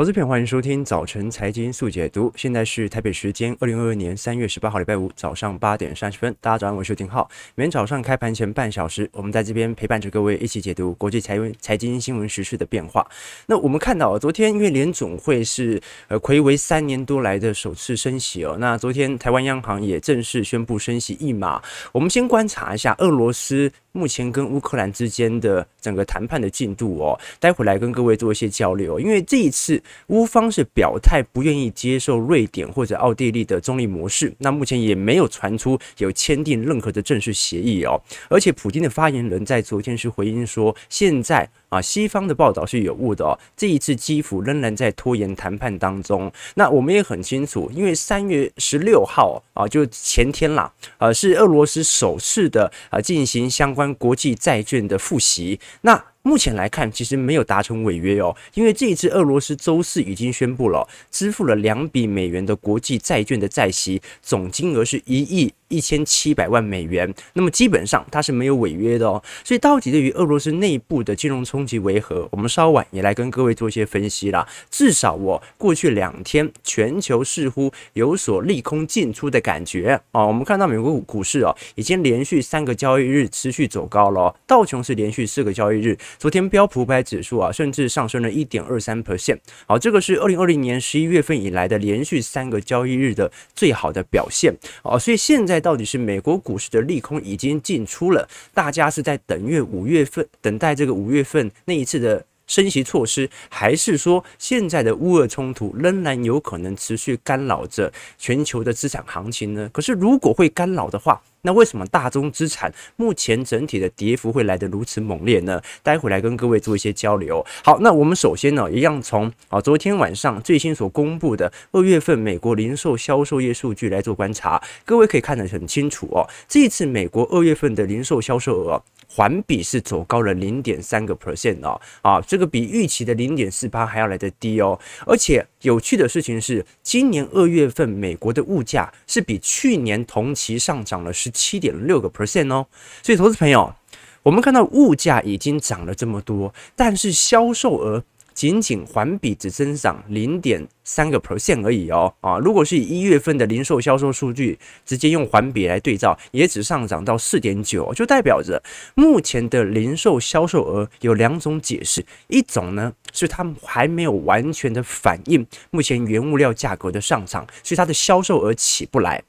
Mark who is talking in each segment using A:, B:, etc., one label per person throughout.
A: 投资篇，欢迎收听早晨财经速解读。现在是台北时间二零二二年三月十八号礼拜五早上八点三十分。大家早上好，我是丁浩。每天早上开盘前半小时，我们在这边陪伴着各位一起解读国际财财经新闻时事的变化。那我们看到，昨天因为联总会是呃睽违三年多来的首次升息哦。那昨天台湾央行也正式宣布升息一码。我们先观察一下俄罗斯目前跟乌克兰之间的整个谈判的进度哦。待会来跟各位做一些交流，因为这一次。乌方是表态不愿意接受瑞典或者奥地利的中立模式，那目前也没有传出有签订任何的正式协议哦。而且普京的发言人在昨天是回应说，现在啊西方的报道是有误的哦，这一次基辅仍然在拖延谈判当中。那我们也很清楚，因为三月十六号啊，就前天啦，呃，是俄罗斯首次的啊进行相关国际债券的复习。那目前来看，其实没有达成违约哦，因为这一次俄罗斯周四已经宣布了支付了两笔美元的国际债券的债息，总金额是一亿一千七百万美元。那么基本上它是没有违约的哦。所以到底对于俄罗斯内部的金融冲击为何？我们稍晚也来跟各位做一些分析啦。至少我过去两天全球似乎有所利空进出的感觉啊。我们看到美国股市哦，已经连续三个交易日持续走高了，哦道琼是连续四个交易日。昨天标普五百指数啊，甚至上升了一点二三 percent，好，这个是二零二零年十一月份以来的连续三个交易日的最好的表现，哦，所以现在到底是美国股市的利空已经进出了，大家是在等月五月份，等待这个五月份那一次的升息措施，还是说现在的乌俄冲突仍然有可能持续干扰着全球的资产行情呢？可是如果会干扰的话，那为什么大宗资产目前整体的跌幅会来得如此猛烈呢？待会来跟各位做一些交流。好，那我们首先呢，一样从啊昨天晚上最新所公布的二月份美国零售销售业数据来做观察。各位可以看得很清楚哦，这一次美国二月份的零售销售额环比是走高了零点三个 percent 哦，啊，这个比预期的零点四八还要来得低哦。而且有趣的事情是，今年二月份美国的物价是比去年同期上涨了十。七点六个 percent 哦，所以投资朋友，我们看到物价已经涨了这么多，但是销售额仅仅环比只增长零点三个 percent 而已哦啊！如果是以一月份的零售销售数据直接用环比来对照，也只上涨到四点九，就代表着目前的零售销售额有两种解释，一种呢是他们还没有完全的反映目前原物料价格的上涨，所以它的销售额起不来。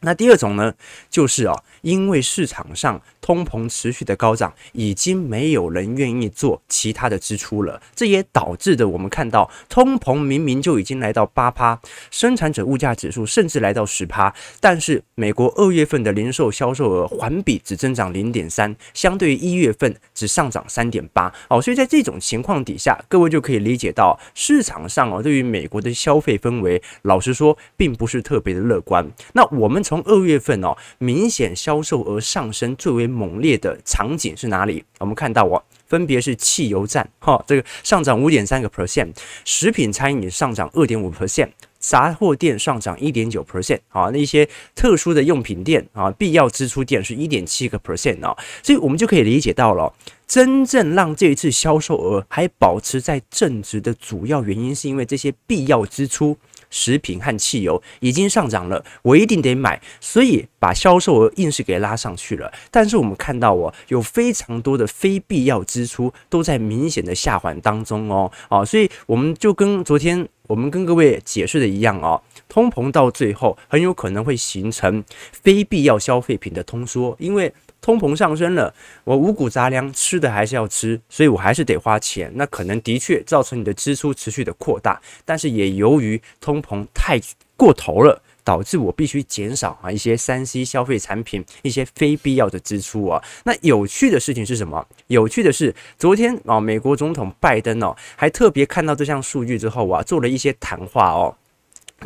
A: 那第二种呢，就是哦，因为市场上通膨持续的高涨，已经没有人愿意做其他的支出了，这也导致的我们看到通膨明明就已经来到八趴，生产者物价指数甚至来到十趴，但是美国二月份的零售销售额环比只增长零点三，相对于一月份只上涨三点八哦，所以在这种情况底下，各位就可以理解到市场上哦对于美国的消费氛围，老实说并不是特别的乐观。那我们从二月份哦，明显销售额上升最为猛烈的场景是哪里？我们看到哦，分别是汽油站哈，这个上涨五点三个 percent，食品餐饮上涨二点五 percent，杂货店上涨一点九 percent 啊，那些特殊的用品店啊，必要支出店是一点七个 percent 啊，所以我们就可以理解到了，真正让这一次销售额还保持在正值的主要原因，是因为这些必要支出。食品和汽油已经上涨了，我一定得买，所以把销售额硬是给拉上去了。但是我们看到哦，有非常多的非必要支出都在明显的下滑当中哦，啊，所以我们就跟昨天我们跟各位解释的一样哦，通膨到最后很有可能会形成非必要消费品的通缩，因为。通膨上升了，我五谷杂粮吃的还是要吃，所以我还是得花钱。那可能的确造成你的支出持续的扩大，但是也由于通膨太过头了，导致我必须减少啊一些三 C 消费产品一些非必要的支出啊。那有趣的事情是什么？有趣的是，昨天啊，美国总统拜登哦，还特别看到这项数据之后啊，做了一些谈话哦。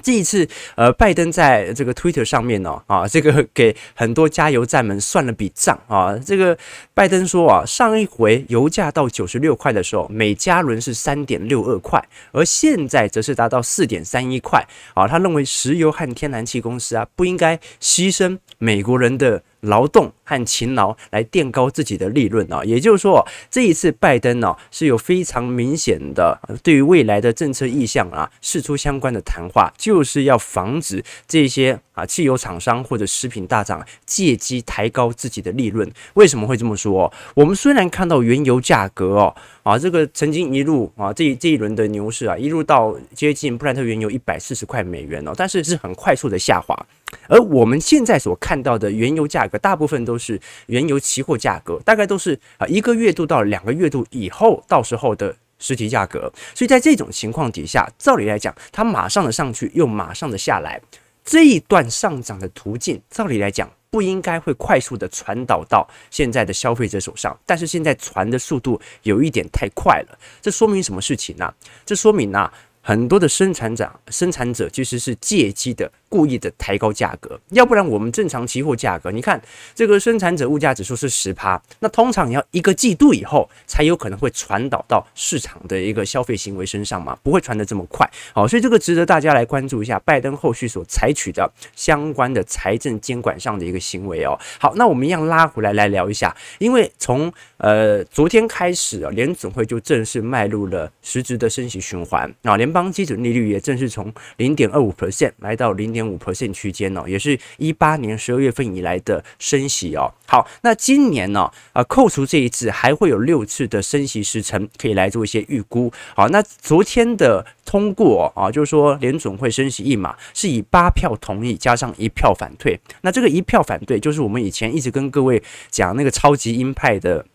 A: 这一次，呃，拜登在这个 Twitter 上面呢，啊，这个给很多加油站们算了笔账啊。这个拜登说啊，上一回油价到九十六块的时候，每加仑是三点六二块，而现在则是达到四点三一块。啊，他认为石油和天然气公司啊，不应该牺牲美国人的劳动和勤劳来垫高自己的利润啊。也就是说，这一次拜登呢是有非常明显的对于未来的政策意向啊，释出相关的谈话，就是要防止这些啊汽油厂商或者食品大厂借机抬高自己的利润。为什么会这么说？我们虽然看到原油价格哦啊这个曾经一路啊这这一轮的牛市啊一路到接近布兰特原油一百四十块美元哦，但是是很快速的下滑。而我们现在所看到的原油价格，大部分都是原油期货价格，大概都是啊一个月度到两个月度以后，到时候的实体价格。所以在这种情况底下，照理来讲，它马上的上去，又马上的下来，这一段上涨的途径，照理来讲不应该会快速的传导到现在的消费者手上，但是现在传的速度有一点太快了。这说明什么事情呢？这说明呢，很多的生产者生产者其实是借机的。故意的抬高价格，要不然我们正常期货价格，你看这个生产者物价指数是十趴，那通常你要一个季度以后才有可能会传导到市场的一个消费行为身上嘛，不会传得这么快。好，所以这个值得大家来关注一下拜登后续所采取的相关的财政监管上的一个行为哦。好，那我们一样拉回来来聊一下，因为从呃昨天开始啊，联准会就正式迈入了实质的升息循环啊，联邦基准利率也正式从零点二五 percent 来到零点。点五 percent 区间哦，也是一八年十二月份以来的升息哦。好，那今年呢？啊，扣除这一次，还会有六次的升息时程可以来做一些预估。好，那昨天的通过啊，就是说联总会升息一码，是以八票同意加上一票反对。那这个一票反对，就是我们以前一直跟各位讲那个超级鹰派的。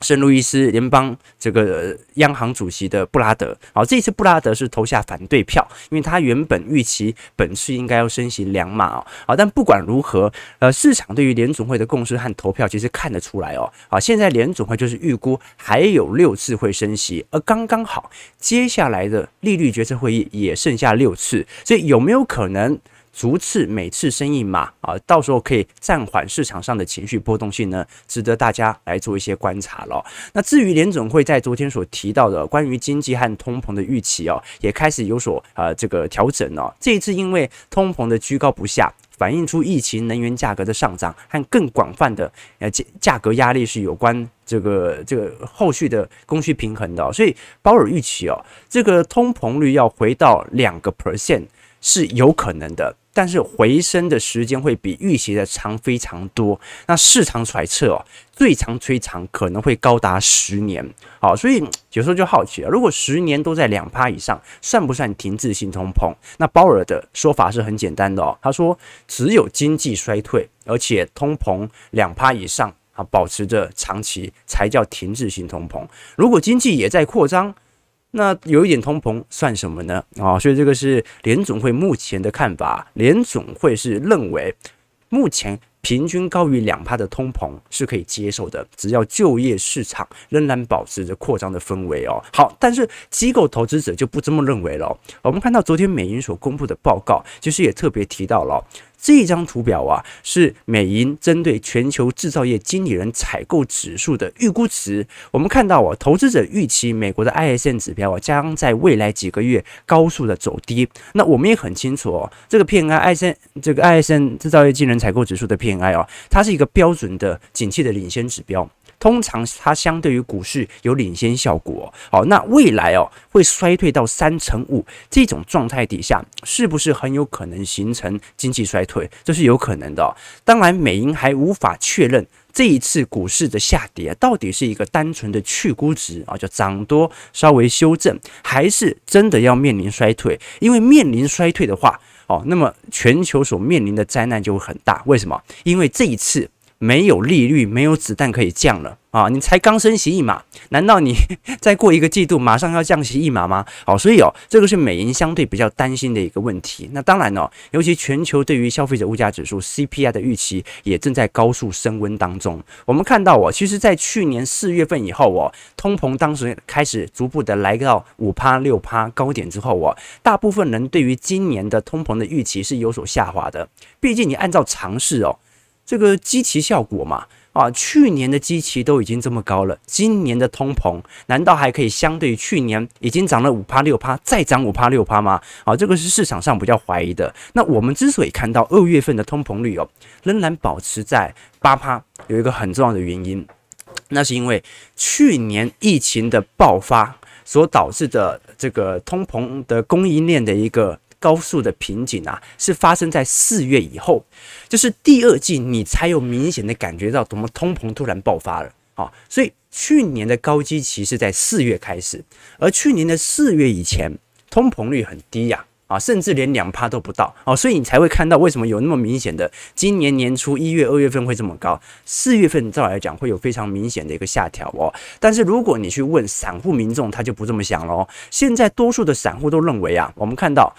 A: 圣路易斯联邦这个央行主席的布拉德，好，这次布拉德是投下反对票，因为他原本预期本次应该要升息两码哦，好，但不管如何，呃，市场对于联准会的共识和投票其实看得出来哦，啊，现在联准会就是预估还有六次会升息，而刚刚好接下来的利率决策会议也剩下六次，所以有没有可能？逐次每次升一码啊，到时候可以暂缓市场上的情绪波动性呢，值得大家来做一些观察了。那至于联总会在昨天所提到的关于经济和通膨的预期哦，也开始有所呃这个调整哦。这一次因为通膨的居高不下，反映出疫情、能源价格的上涨和更广泛的呃价价格压力是有关这个这个后续的供需平衡的，所以鲍尔预期哦，这个通膨率要回到两个 percent 是有可能的。但是回升的时间会比预期的长非常多。那市场揣测哦，最长最长可能会高达十年。好，所以有时候就好奇了，如果十年都在两趴以上，算不算停滞性通膨？那鲍尔的说法是很简单的哦，他说只有经济衰退，而且通膨两趴以上啊，保持着长期才叫停滞性通膨。如果经济也在扩张，那有一点通膨算什么呢？啊，所以这个是联总会目前的看法。联总会是认为，目前平均高于两趴的通膨是可以接受的，只要就业市场仍然保持着扩张的氛围哦。好，但是机构投资者就不这么认为了。我们看到昨天美银所公布的报告，其实也特别提到了。这一张图表啊，是美银针对全球制造业经理人采购指数的预估值。我们看到啊，投资者预期美国的 ISM 指标啊，将在未来几个月高速的走低。那我们也很清楚哦，这个 PNIISM 这个 ISM 制造业经理人采购指数的 PNI 哦，它是一个标准的景气的领先指标。通常它相对于股市有领先效果，好，那未来哦会衰退到三成五这种状态底下，是不是很有可能形成经济衰退？这是有可能的。当然，美银还无法确认这一次股市的下跌到底是一个单纯的去估值啊，就涨多稍微修正，还是真的要面临衰退？因为面临衰退的话，哦，那么全球所面临的灾难就会很大。为什么？因为这一次。没有利率，没有子弹可以降了啊！你才刚升息一码，难道你 再过一个季度马上要降息一码吗？好，所以哦，这个是美银相对比较担心的一个问题。那当然哦，尤其全球对于消费者物价指数 CPI 的预期也正在高速升温当中。我们看到哦，其实在去年四月份以后哦，通膨当时开始逐步的来到五趴六趴高点之后哦，大部分人对于今年的通膨的预期是有所下滑的。毕竟你按照常识哦。这个基期效果嘛，啊，去年的基期都已经这么高了，今年的通膨难道还可以相对去年已经涨了五趴六趴，再涨五趴六趴吗？啊，这个是市场上比较怀疑的。那我们之所以看到二月份的通膨率哦，仍然保持在八趴，有一个很重要的原因，那是因为去年疫情的爆发所导致的这个通膨的供应链的一个。高速的瓶颈啊，是发生在四月以后，就是第二季你才有明显的感觉到，怎么通膨突然爆发了啊？所以去年的高基期是在四月开始，而去年的四月以前，通膨率很低呀，啊，甚至连两趴都不到哦，所以你才会看到为什么有那么明显的，今年年初一月、二月份会这么高，四月份照来讲会有非常明显的一个下调哦。但是如果你去问散户民众，他就不这么想了。现在多数的散户都认为啊，我们看到。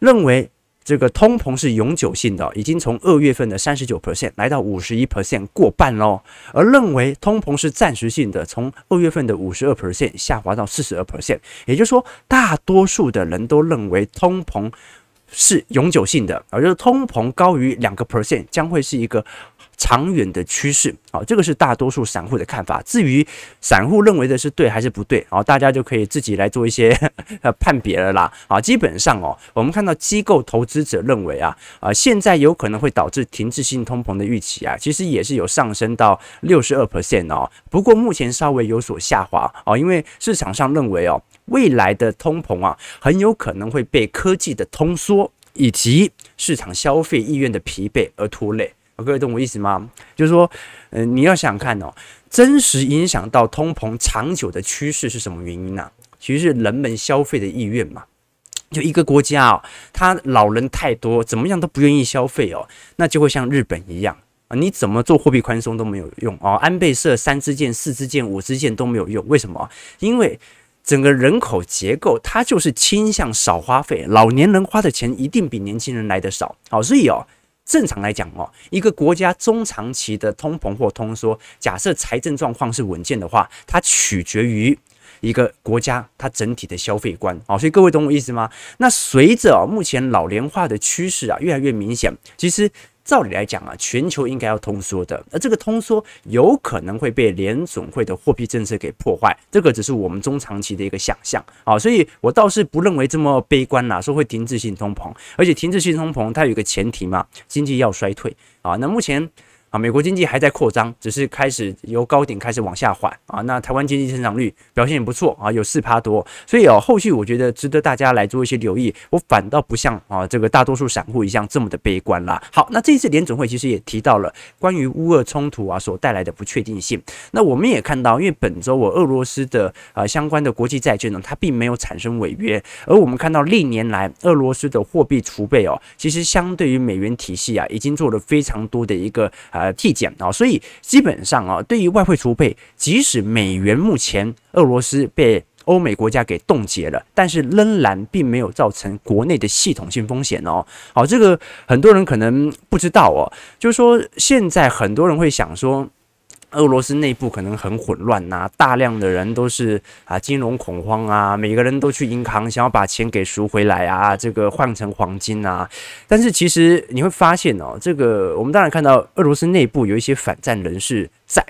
A: 认为这个通膨是永久性的，已经从二月份的三十九 percent 来到五十一 percent 过半喽。而认为通膨是暂时性的，从二月份的五十二 percent 下滑到四十二 percent，也就是说，大多数的人都认为通膨是永久性的，而就是通膨高于两个 percent 将会是一个。长远的趋势啊，这个是大多数散户的看法。至于散户认为的是对还是不对啊，大家就可以自己来做一些 判别了啦啊。基本上哦，我们看到机构投资者认为啊啊，现在有可能会导致停滞性通膨的预期啊，其实也是有上升到六十二 percent 哦。不过目前稍微有所下滑啊，因为市场上认为哦，未来的通膨啊，很有可能会被科技的通缩以及市场消费意愿的疲惫而拖累。各位懂我意思吗？就是说，嗯、你要想看哦，真实影响到通膨长久的趋势是什么原因呢、其实是人们消费的意愿嘛。就一个国家哦，他老人太多，怎么样都不愿意消费哦，那就会像日本一样啊，你怎么做货币宽松都没有用哦，安倍设三支箭、四支箭、五支箭都没有用，为什么？因为整个人口结构它就是倾向少花费，老年人花的钱一定比年轻人来的少，好，所以哦。正常来讲哦，一个国家中长期的通膨或通缩，假设财政状况是稳健的话，它取决于一个国家它整体的消费观啊。所以各位懂我意思吗？那随着目前老龄化的趋势啊越来越明显，其实。照理来讲啊，全球应该要通缩的，而这个通缩有可能会被联准会的货币政策给破坏，这个只是我们中长期的一个想象啊，所以我倒是不认为这么悲观啦，说会停滞性通膨，而且停滞性通膨它有一个前提嘛，经济要衰退啊，那目前。啊，美国经济还在扩张，只是开始由高点开始往下缓啊。那台湾经济增长率表现也不错啊，有四趴多，所以哦，后续我觉得值得大家来做一些留意。我反倒不像啊这个大多数散户一样这么的悲观啦。好，那这一次联准会其实也提到了关于乌俄冲突啊所带来的不确定性。那我们也看到，因为本周我俄罗斯的啊相关的国际债券呢，它并没有产生违约，而我们看到历年来俄罗斯的货币储备哦，其实相对于美元体系啊，已经做了非常多的一个啊。呃，递减啊，所以基本上啊，对于外汇储备，即使美元目前俄罗斯被欧美国家给冻结了，但是仍然并没有造成国内的系统性风险哦。好，这个很多人可能不知道哦，就是说现在很多人会想说。俄罗斯内部可能很混乱呐，大量的人都是啊金融恐慌啊，每个人都去银行想要把钱给赎回来啊，这个换成黄金啊。但是其实你会发现哦，这个我们当然看到俄罗斯内部有一些反战人士在，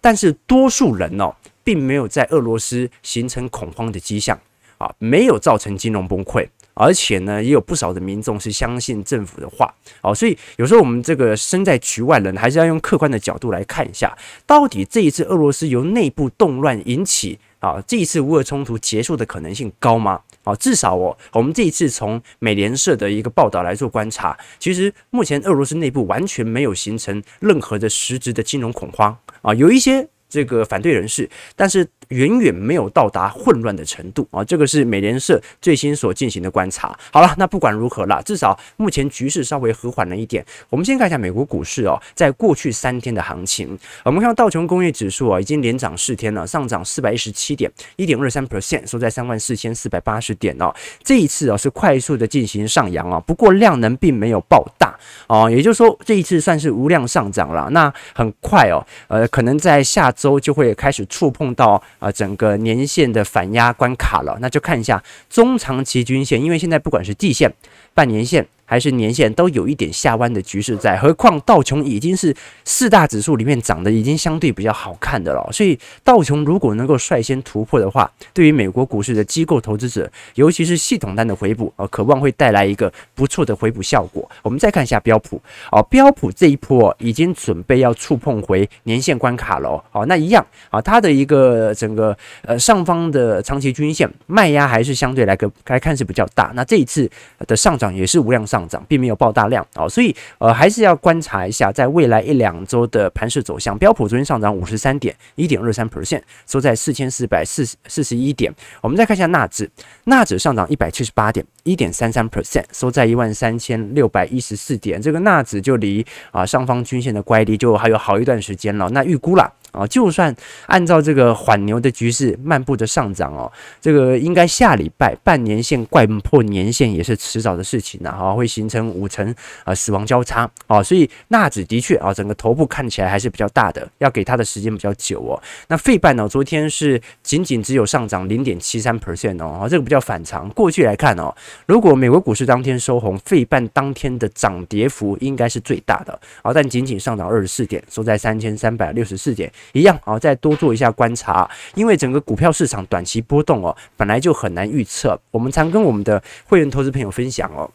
A: 但是多数人哦，并没有在俄罗斯形成恐慌的迹象啊，没有造成金融崩溃。而且呢，也有不少的民众是相信政府的话哦，所以有时候我们这个身在局外人，还是要用客观的角度来看一下，到底这一次俄罗斯由内部动乱引起啊，这一次乌俄冲突结束的可能性高吗？啊，至少哦，我们这一次从美联社的一个报道来做观察，其实目前俄罗斯内部完全没有形成任何的实质的金融恐慌啊，有一些。这个反对人士，但是远远没有到达混乱的程度啊！这个是美联社最新所进行的观察。好了，那不管如何啦，至少目前局势稍微和缓了一点。我们先看一下美国股市哦，在过去三天的行情，我们看到道琼工业指数啊，已经连涨四天了，上涨四百一十七点，一点二三 percent，收在三万四千四百八十点哦。这一次啊是快速的进行上扬啊，不过量能并没有爆大哦，也就是说这一次算是无量上涨了。那很快哦，呃，可能在下周。周就会开始触碰到啊整个年线的反压关卡了，那就看一下中长期均线，因为现在不管是季线、半年线。还是年线都有一点下弯的局势在。何况道琼已经是四大指数里面涨得已经相对比较好看的了，所以道琼如果能够率先突破的话，对于美国股市的机构投资者，尤其是系统单的回补啊，渴望会带来一个不错的回补效果。我们再看一下标普啊，标普这一波已经准备要触碰回年线关卡了哦，那一样啊，它的一个整个呃上方的长期均线卖压还是相对来个来看是比较大。那这一次的上涨也是无量上涨，并没有爆大量哦，所以呃还是要观察一下，在未来一两周的盘势走向。标普昨天上涨五十三点，一点二三 percent，收在四千四百四四十一点。我们再看一下纳指，纳指上涨一百七十八点，一点三三 percent，收在一万三千六百一十四点。这个纳指就离啊上方均线的乖离就还有好一段时间了。那预估啦。啊，就算按照这个缓牛的局势漫步的上涨哦，这个应该下礼拜半年线怪破年线也是迟早的事情呐，哈，会形成五成啊死亡交叉哦，所以纳指的确啊，整个头部看起来还是比较大的，要给它的时间比较久哦。那费半呢，昨天是仅仅只有上涨零点七三 percent 哦，这个比较反常。过去来看哦，如果美国股市当天收红，费半当天的涨跌幅应该是最大的啊，但仅仅上涨二十四点，收在三千三百六十四点。一样啊，再多做一下观察，因为整个股票市场短期波动哦，本来就很难预测。我们常跟我们的会员投资朋友分享哦。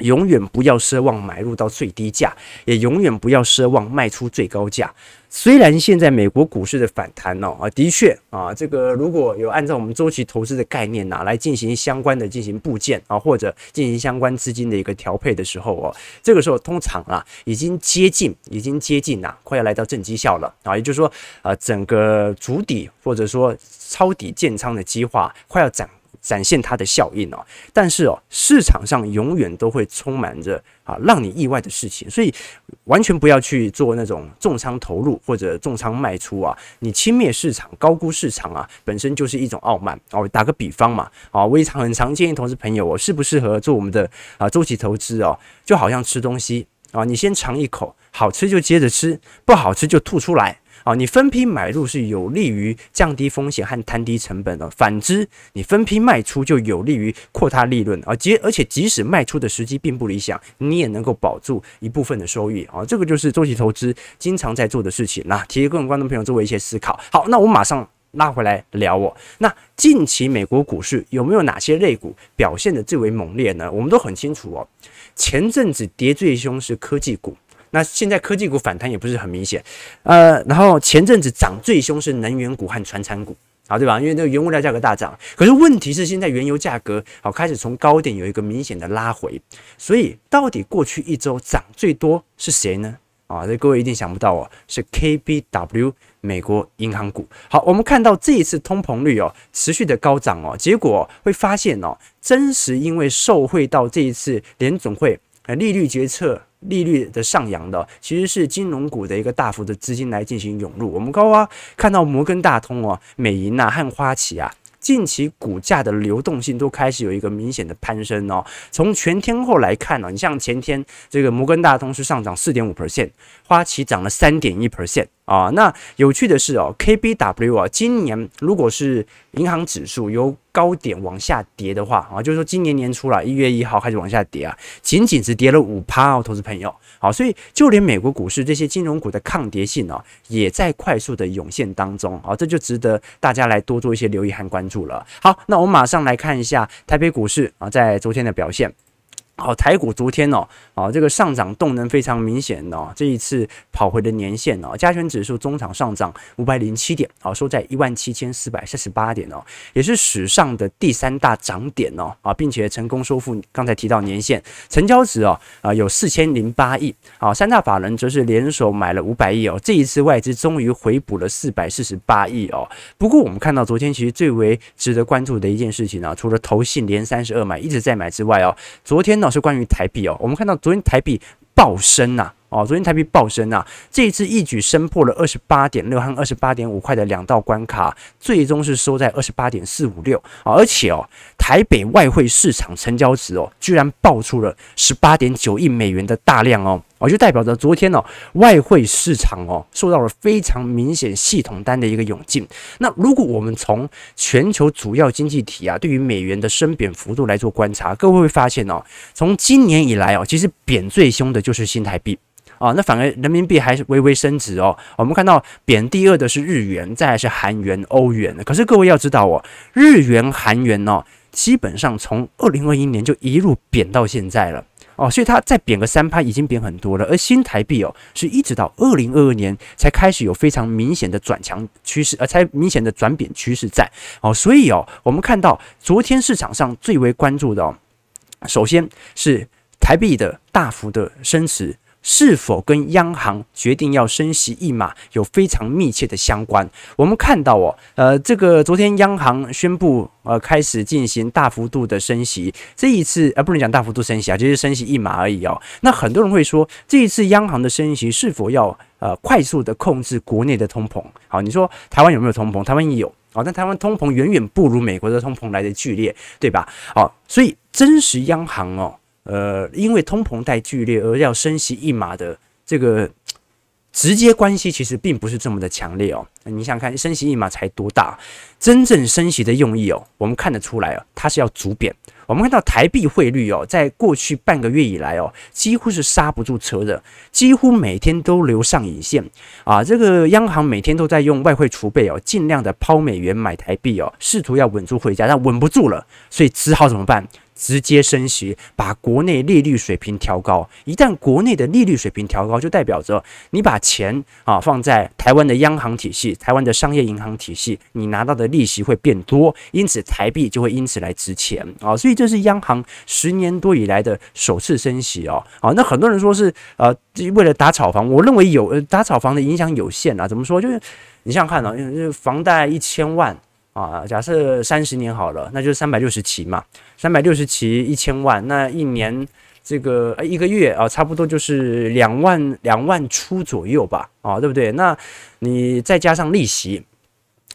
A: 永远不要奢望买入到最低价，也永远不要奢望卖出最高价。虽然现在美国股市的反弹哦啊，的确啊，这个如果有按照我们周期投资的概念呐来进行相关的进行部件啊，或者进行相关资金的一个调配的时候哦，这个时候通常啊已经接近，已经接近呐，快要来到正绩效了啊，也就是说啊，整个筑底或者说抄底建仓的计划快要展。展现它的效应哦，但是哦，市场上永远都会充满着啊让你意外的事情，所以完全不要去做那种重仓投入或者重仓卖出啊，你轻蔑市场、高估市场啊，本身就是一种傲慢哦。打个比方嘛，啊，我也常很常建议投资朋友，我适不适合做我们的啊周期投资哦？就好像吃东西啊，你先尝一口，好吃就接着吃，不好吃就吐出来。啊，你分批买入是有利于降低风险和摊低成本的，反之，你分批卖出就有利于扩大利润啊。即而且即使卖出的时机并不理想，你也能够保住一部分的收益啊。这个就是周期投资经常在做的事情。那提供观众朋友作为一些思考。好，那我马上拉回来聊我。那近期美国股市有没有哪些类股表现得最为猛烈呢？我们都很清楚哦。前阵子跌最凶是科技股。那现在科技股反弹也不是很明显，呃，然后前阵子涨最凶是能源股和传产股，啊，对吧？因为那个原物料价格大涨，可是问题是现在原油价格好开始从高点有一个明显的拉回，所以到底过去一周涨最多是谁呢？啊，这各位一定想不到哦，是 KBW 美国银行股。好，我们看到这一次通膨率哦持续的高涨哦，结果会发现哦，真实因为受惠到这一次联总会利率决策。利率的上扬的，其实是金融股的一个大幅的资金来进行涌入。我们刚刚看到摩根大通哦、美银呐和花旗啊，近期股价的流动性都开始有一个明显的攀升哦。从全天候来看呢，你像前天这个摩根大通是上涨四点五 percent，花旗涨了三点一 percent。啊，那有趣的是哦，KBW 啊，今年如果是银行指数由高点往下跌的话啊，就是说今年年初了，一月一号开始往下跌啊，仅仅只跌了五趴哦，投资朋友，好，所以就连美国股市这些金融股的抗跌性哦，也在快速的涌现当中啊，这就值得大家来多做一些留意和关注了。好，那我们马上来看一下台北股市啊，在昨天的表现。好，台股昨天哦，啊，这个上涨动能非常明显哦，这一次跑回的年线哦，加权指数中场上涨五百零七点，好，收在一万七千四百四十八点哦，也是史上的第三大涨点哦，啊，并且成功收复刚才提到年线，成交值哦，啊，有四千零八亿，啊，三大法人则是联手买了五百亿哦，这一次外资终于回补了四百四十八亿哦，不过我们看到昨天其实最为值得关注的一件事情呢，除了投信连三十二买一直在买之外哦，昨天呢。是关于台币哦，我们看到昨天台币暴升呐，哦，昨天台币暴升呐，这一次一举升破了二十八点六和二十八点五块的两道关卡，最终是收在二十八点四五六，而且哦，台北外汇市场成交值哦，居然爆出了十八点九亿美元的大量哦。哦，就代表着昨天哦，外汇市场哦受到了非常明显系统单的一个涌进。那如果我们从全球主要经济体啊对于美元的升贬幅度来做观察，各位会发现哦，从今年以来哦，其实贬最凶的就是新台币啊，那反而人民币还是微微升值哦。我们看到贬第二的是日元，再来是韩元、欧元。可是各位要知道哦，日元、韩元哦，基本上从二零二一年就一路贬到现在了。哦，所以它再贬个三趴已经贬很多了，而新台币哦，是一直到二零二二年才开始有非常明显的转强趋势，呃，才明显的转贬趋势在。哦，所以哦，我们看到昨天市场上最为关注的哦，首先是台币的大幅的升值。是否跟央行决定要升息一码有非常密切的相关？我们看到哦，呃，这个昨天央行宣布呃开始进行大幅度的升息，这一次呃不能讲大幅度升息啊，就是升息一码而已哦。那很多人会说，这一次央行的升息是否要呃快速的控制国内的通膨？好，你说台湾有没有通膨？台湾有啊，但台湾通膨远远不如美国的通膨来的剧烈，对吧？好，所以真实央行哦。呃，因为通膨太剧烈而要升息一码的这个直接关系，其实并不是这么的强烈哦。你想看升息一码才多大？真正升息的用意哦，我们看得出来哦，它是要逐贬。我们看到台币汇率哦，在过去半个月以来哦，几乎是刹不住车的，几乎每天都留上影线啊。这个央行每天都在用外汇储备哦，尽量的抛美元买台币哦，试图要稳住汇价，但稳不住了，所以只好怎么办？直接升息，把国内利率水平调高。一旦国内的利率水平调高，就代表着你把钱啊放在台湾的央行体系、台湾的商业银行体系，你拿到的利息会变多，因此台币就会因此来值钱啊。所以这是央行十年多以来的首次升息哦。啊，那很多人说是呃为了打炒房，我认为有呃打炒房的影响有限啊。怎么说？就是你想想看啊，因为房贷一千万。啊，假设三十年好了，那就是三百六十期嘛，三百六十期一千万，那一年这个呃一个月啊，差不多就是两万两万出左右吧，啊，对不对？那你再加上利息，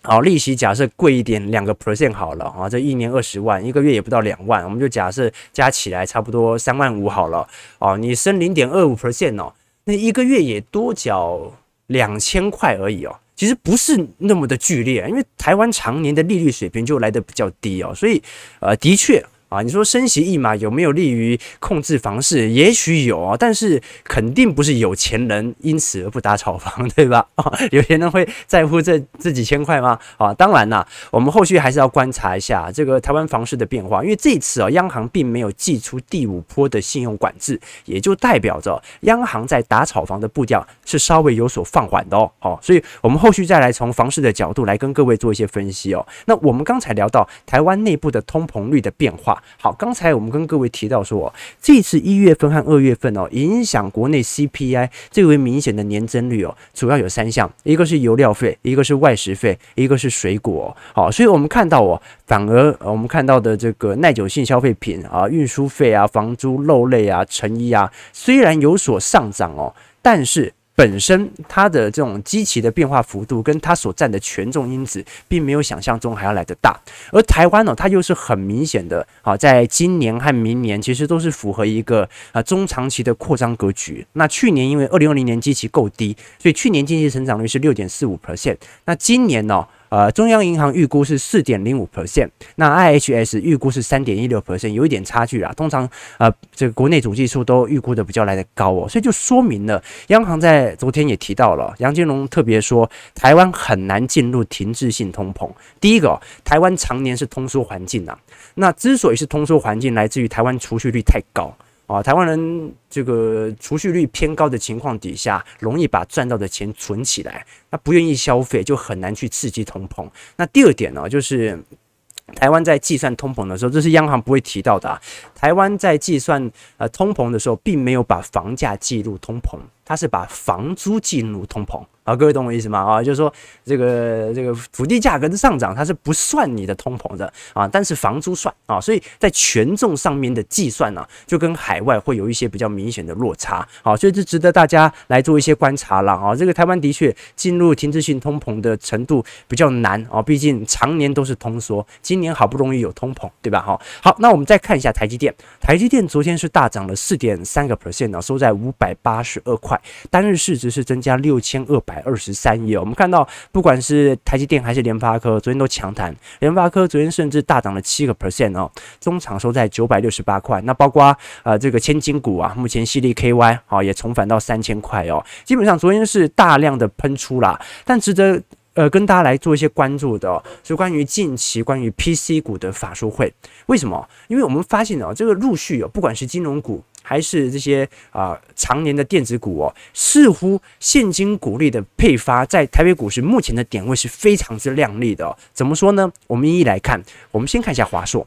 A: 好，利息假设贵一点，两个 percent 好了啊，这一年二十万，一个月也不到两万，我们就假设加起来差不多三万五好了，哦，你升零点二五 percent 哦，那一个月也多缴两千块而已哦。其实不是那么的剧烈，因为台湾常年的利率水平就来的比较低哦，所以呃，的确。啊，你说升息一码有没有利于控制房市？也许有啊，但是肯定不是有钱人因此而不打炒房，对吧？啊，有钱人会在乎这这几千块吗？啊，当然啦，我们后续还是要观察一下这个台湾房市的变化，因为这次啊，央行并没有祭出第五波的信用管制，也就代表着央行在打炒房的步调是稍微有所放缓的哦。好，所以我们后续再来从房市的角度来跟各位做一些分析哦。那我们刚才聊到台湾内部的通膨率的变化。好，刚才我们跟各位提到说，这次一月份和二月份哦，影响国内 CPI 最为明显的年增率哦，主要有三项，一个是油料费，一个是外食费，一个是水果。好，所以我们看到哦，反而我们看到的这个耐久性消费品啊，运输费啊，房租、肉类啊，成衣啊，虽然有所上涨哦，但是。本身它的这种基期的变化幅度，跟它所占的权重因子，并没有想象中还要来得大。而台湾呢，它又是很明显的好，在今年和明年，其实都是符合一个啊中长期的扩张格局。那去年因为二零二零年基期够低，所以去年经济成长率是六点四五 percent。那今年呢？呃，中央银行预估是四点零五 percent，那 IHS 预估是三点一六 percent，有一点差距啦。通常呃，这个国内主计数都预估的比较来的高哦，所以就说明了央行在昨天也提到了，杨金龙特别说，台湾很难进入停滞性通膨。第一个哦，台湾常年是通缩环境啊，那之所以是通缩环境，来自于台湾储蓄率太高。啊，台湾人这个储蓄率偏高的情况底下，容易把赚到的钱存起来，那不愿意消费，就很难去刺激通膨。那第二点呢，就是台湾在计算通膨的时候，这是央行不会提到的啊。台湾在计算呃通膨的时候，并没有把房价计入通膨，它是把房租计入通膨。啊，各位懂我意思吗？啊，就是说这个这个土地价格的上涨，它是不算你的通膨的啊，但是房租算啊，所以在权重上面的计算呢、就跟海外会有一些比较明显的落差啊，所以这值得大家来做一些观察了啊。这个台湾的确进入停滞性通膨的程度比较难啊，毕竟常年都是通缩，今年好不容易有通膨，对吧？好，好，那我们再看一下台积电，台积电昨天是大涨了四点三个 percent 呢，收在五百八十二块，单日市值是增加六千二百。百二十三亿，我们看到不管是台积电还是联发科，昨天都强弹。联发科昨天甚至大涨了七个 percent 哦，中场收在九百六十八块。那包括呃这个千金股啊，目前矽力 KY 好也重返到三千块哦。基本上昨天是大量的喷出啦，但值得呃跟大家来做一些关注的，是关于近期关于 PC 股的法说会。为什么？因为我们发现哦，这个陆续哦，不管是金融股。还是这些啊、常年的电子股哦，似乎现金股利的配发在台北股市目前的点位是非常之亮丽的哦。怎么说呢？我们一一来看，我们先看一下华硕。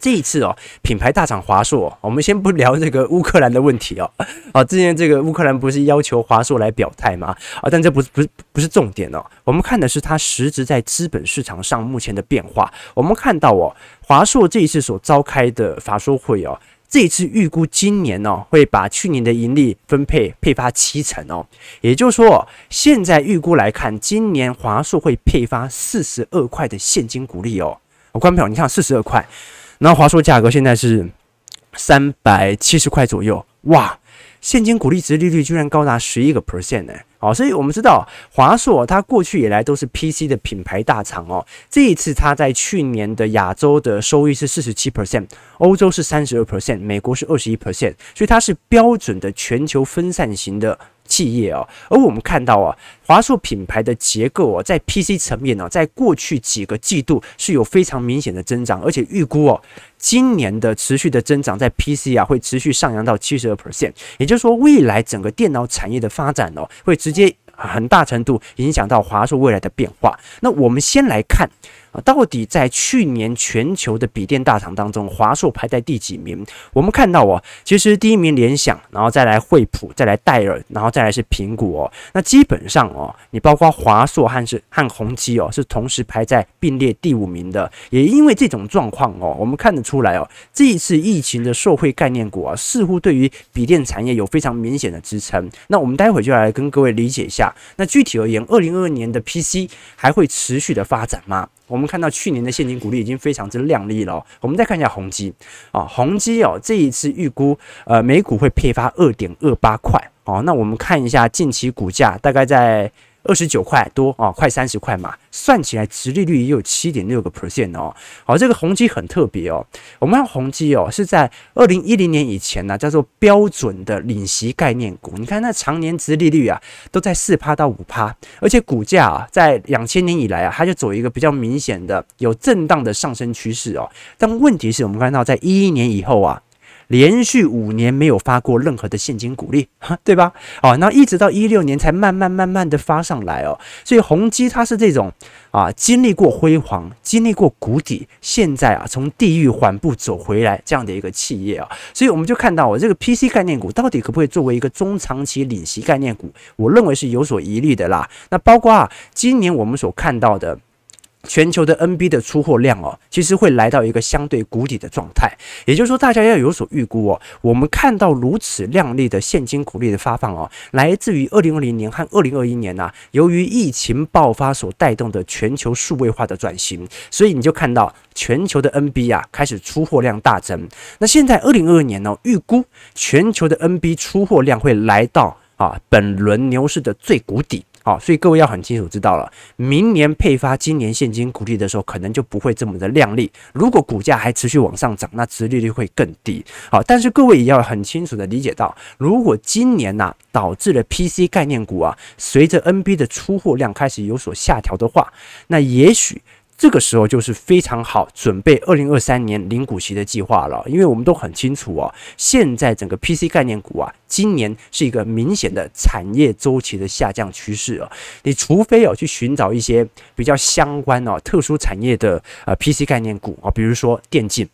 A: 这一次哦，品牌大厂华硕，我们先不聊这个乌克兰的问题哦。啊，之前这个乌克兰不是要求华硕来表态吗？啊，但这不是不是不是重点哦。我们看的是它实质在资本市场上目前的变化。我们看到哦，华硕这一次所召开的法说会哦。这一次预估今年哦，会把去年的盈利分配配发七成哦，也就是说，现在预估来看，今年华硕会配发四十二块的现金股利哦。我观众朋友，你看四十二块，然后华硕价格现在是三百七十块左右，哇，现金股利值利率居然高达十一个 percent 呢。哦，所以我们知道华硕它过去以来都是 PC 的品牌大厂哦。这一次它在去年的亚洲的收益是四十七 percent，欧洲是三十二 percent，美国是二十一 percent，所以它是标准的全球分散型的企业哦。而我们看到啊，华硕品牌的结构哦，在 PC 层面呢，在过去几个季度是有非常明显的增长，而且预估哦，今年的持续的增长在 PC 啊会持续上扬到七十二 percent，也就是说，未来整个电脑产业的发展哦，会直接很大程度影响到华硕未来的变化。那我们先来看。到底在去年全球的笔电大厂当中，华硕排在第几名？我们看到哦，其实第一名联想，然后再来惠普，再来戴尔，然后再来是苹果哦。那基本上哦，你包括华硕和是和宏基哦，是同时排在并列第五名的。也因为这种状况哦，我们看得出来哦，这一次疫情的受惠概念股啊，似乎对于笔电产业有非常明显的支撑。那我们待会就来跟各位理解一下。那具体而言，二零二二年的 PC 还会持续的发展吗？我们看到去年的现金股利已经非常之亮丽了。我们再看一下宏基啊，宏基哦，这一次预估呃每股会配发二点二八块哦。那我们看一下近期股价大概在。二十九块多啊，快三十块嘛，算起来殖利率也有七点六个 percent 哦。好，这个宏基很特别哦。我们看宏基哦，是在二零一零年以前呢，叫做标准的领息概念股。你看那常年殖利率啊，都在四趴到五趴，而且股价啊，在两千年以来啊，它就走一个比较明显的有震荡的上升趋势哦。但问题是我们看到在一一年以后啊。连续五年没有发过任何的现金股利，对吧？哦，那一直到一六年才慢慢慢慢的发上来哦。所以宏基它是这种啊，经历过辉煌，经历过谷底，现在啊从地狱缓步走回来这样的一个企业啊。所以我们就看到我这个 PC 概念股到底可不可以作为一个中长期领息概念股？我认为是有所疑虑的啦。那包括啊，今年我们所看到的。全球的 NB 的出货量哦，其实会来到一个相对谷底的状态，也就是说，大家要有所预估哦。我们看到如此亮丽的现金股利的发放哦，来自于二零二零年和二零二一年呐、由于疫情爆发所带动的全球数位化的转型，所以你就看到全球的 NB 啊开始出货量大增。那现在二零二二年呢、预估全球的 NB 出货量会来到啊本轮牛市的最谷底。好，所以各位要很清楚知道了，明年配发今年现金股利的时候，可能就不会这么的亮丽。如果股价还持续往上涨，那殖利率会更低。好，但是各位也要很清楚的理解到，如果今年呐、导致了 PC 概念股啊，随着 NB 的出货量开始有所下调的话，那也许。这个时候就是非常好准备二零二三年零股息的计划了，因为我们都很清楚哦，现在整个 PC 概念股啊，今年是一个明显的产业周期的下降趋势哦。你除非哦去寻找一些比较相关哦特殊产业的呃 PC 概念股啊，比如说电竞。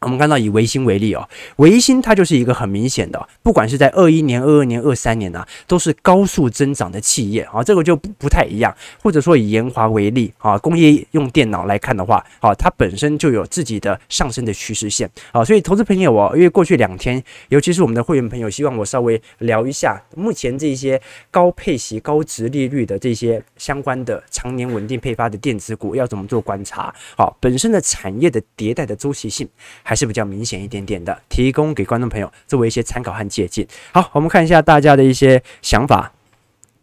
A: 我们看到以维新为例哦，维新它就是一个很明显的，不管是在二一年、二二年、二三年啊，都是高速增长的企业啊，这个就不不太一样。或者说以研华为例啊，工业用电脑来看的话，啊，它本身就有自己的上升的趋势线啊，所以投资朋友哦，因为过去两天，尤其是我们的会员朋友，希望我稍微聊一下目前这些高配息、高值利率的这些相关的常年稳定配发的电子股要怎么做观察？好，本身的产业的迭代的周期性。还是比较明显一点点的，提供给观众朋友作为一些参考和借鉴。好，我们看一下大家的一些想法。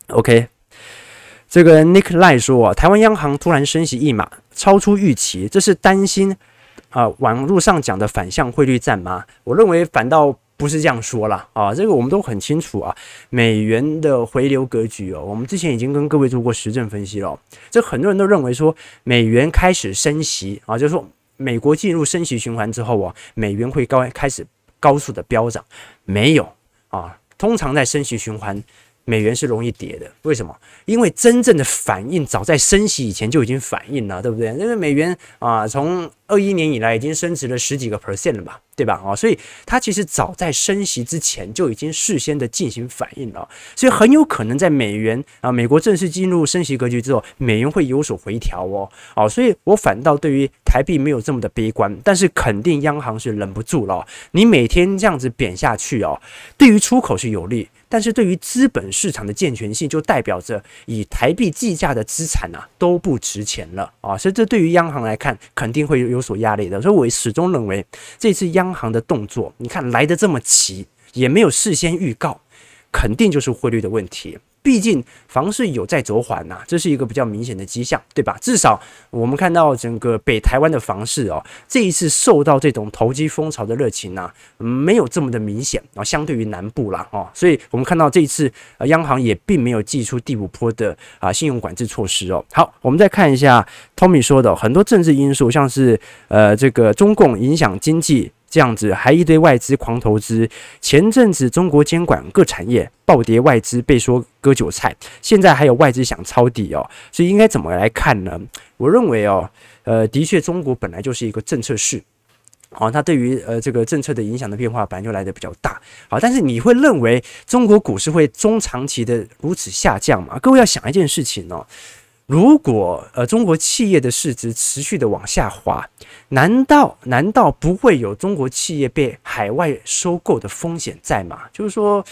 A: OK，这个 Nick Lie 说，台湾央行突然升息一码，超出预期，这是担心啊、网络上讲的反向汇率战吗？我认为反倒不是这样说了啊，这个我们都很清楚啊，美元的回流格局哦，我们之前已经跟各位做过实证分析了，这很多人都认为说美元开始升息啊，就是说。美国进入升息循环之后啊，美元会高开始高速的飙涨，没有啊，通常在升息循环。美元是容易跌的，为什么？因为真正的反应早在升息以前就已经反应了，对不对？因为美元啊，从二一年以来已经升值了十几个 percent 了吧，对吧？啊，所以它其实早在升息之前就已经事先的进行反应了，所以很有可能在美元啊，美国正式进入升息格局之后，美元会有所回调哦。哦，所以我反倒对于台币没有这么的悲观，但是肯定央行是忍不住了。你每天这样子贬下去哦，对于出口是有利。但是对于资本市场的健全性，就代表着以台币计价的资产啊都不值钱了啊，所以这对于央行来看肯定会有所压力的。所以我始终认为这次央行的动作，你看来得这么急，也没有事先预告，肯定就是汇率的问题。毕竟房市有在走缓呐，这是一个比较明显的迹象，对吧？至少我们看到整个北台湾的房市哦，这一次受到这种投机风潮的热情呐，没有这么的明显啊。相对于南部啦哦，所以我们看到这一次央行也并没有祭出第五波的啊信用管制措施哦。好，我们再看一下 Tommy 说的很多政治因素，像是呃这个中共影响经济。这样子还一堆外资狂投资，前阵子中国监管各产业暴跌，外资被说割韭菜，现在还有外资想抄底哦，所以应该怎么来看呢？我认为哦，呃，的确中国本来就是一个政策市，好，它对于呃这个政策的影响的变化本来就来得比较大，好，但是你会认为中国股市会中长期的如此下降吗？各位要想一件事情哦。如果呃中国企业的市值持续的往下滑，难道难道不会有中国企业被海外收购的风险在吗？就是说，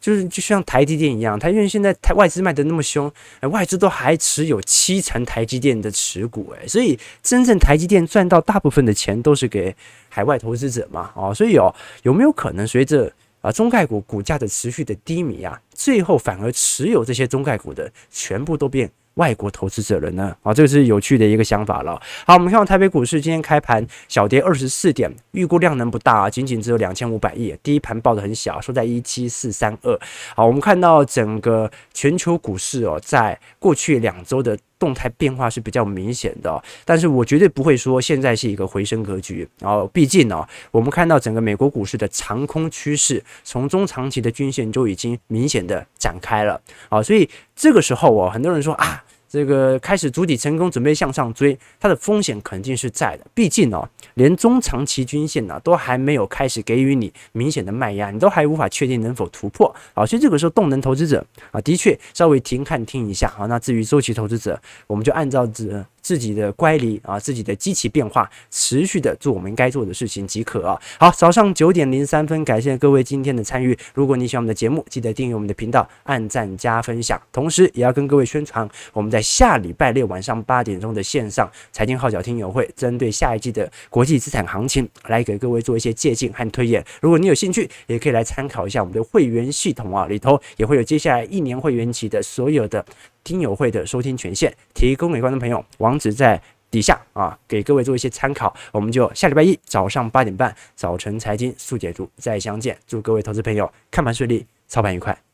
A: 就是就像台积电一样，台积电现在台外资卖的那么凶，外资都还持有七成台积电的持股，诶，所以真正台积电赚到大部分的钱都是给海外投资者嘛，哦，所以哦，有没有可能随着啊中概股股价的持续的低迷啊，最后反而持有这些中概股的全部都变外国投资者了呢？啊，这个是有趣的一个想法了。好，我们看到台北股市今天开盘小跌二十四点，预估量能不大，仅仅只有两千五百亿。第一盘报的很小，收在一七四三二。好，我们看到整个全球股市哦，在过去两周的动态变化是比较明显的，但是我绝对不会说现在是一个回升格局。然后，毕竟呢，我们看到整个美国股市的长空趋势，从中长期的均线就已经明显的展开了。啊，所以这个时候哦，很多人说啊。这个开始主体成功，准备向上追，它的风险肯定是在的。毕竟哦，连中长期均线呢、都还没有开始给予你明显的卖压，你都还无法确定能否突破啊。所以这个时候，动能投资者啊，的确稍微停看听一下啊。那至于周期投资者，我们就按照这。自己的乖离啊，自己的机器变化，持续的做我们该做的事情即可啊。好，早上九点零三分，感谢各位今天的参与。如果你喜欢我们的节目，记得订阅我们的频道，按赞加分享。同时，也要跟各位宣传，我们在下礼拜六晚上八点钟的线上财经号角听友会，针对下一季的国际资产行情，来给各位做一些借鉴和推演。如果你有兴趣，也可以来参考一下我们的会员系统啊，里头也会有接下来一年会员期的所有的。听友会的收听权限提供给观众朋友，网址在底下啊，给各位做一些参考。我们就下礼拜一早上八点半早晨财经速解读再相见。祝各位投资朋友看盘顺利，操盘愉快。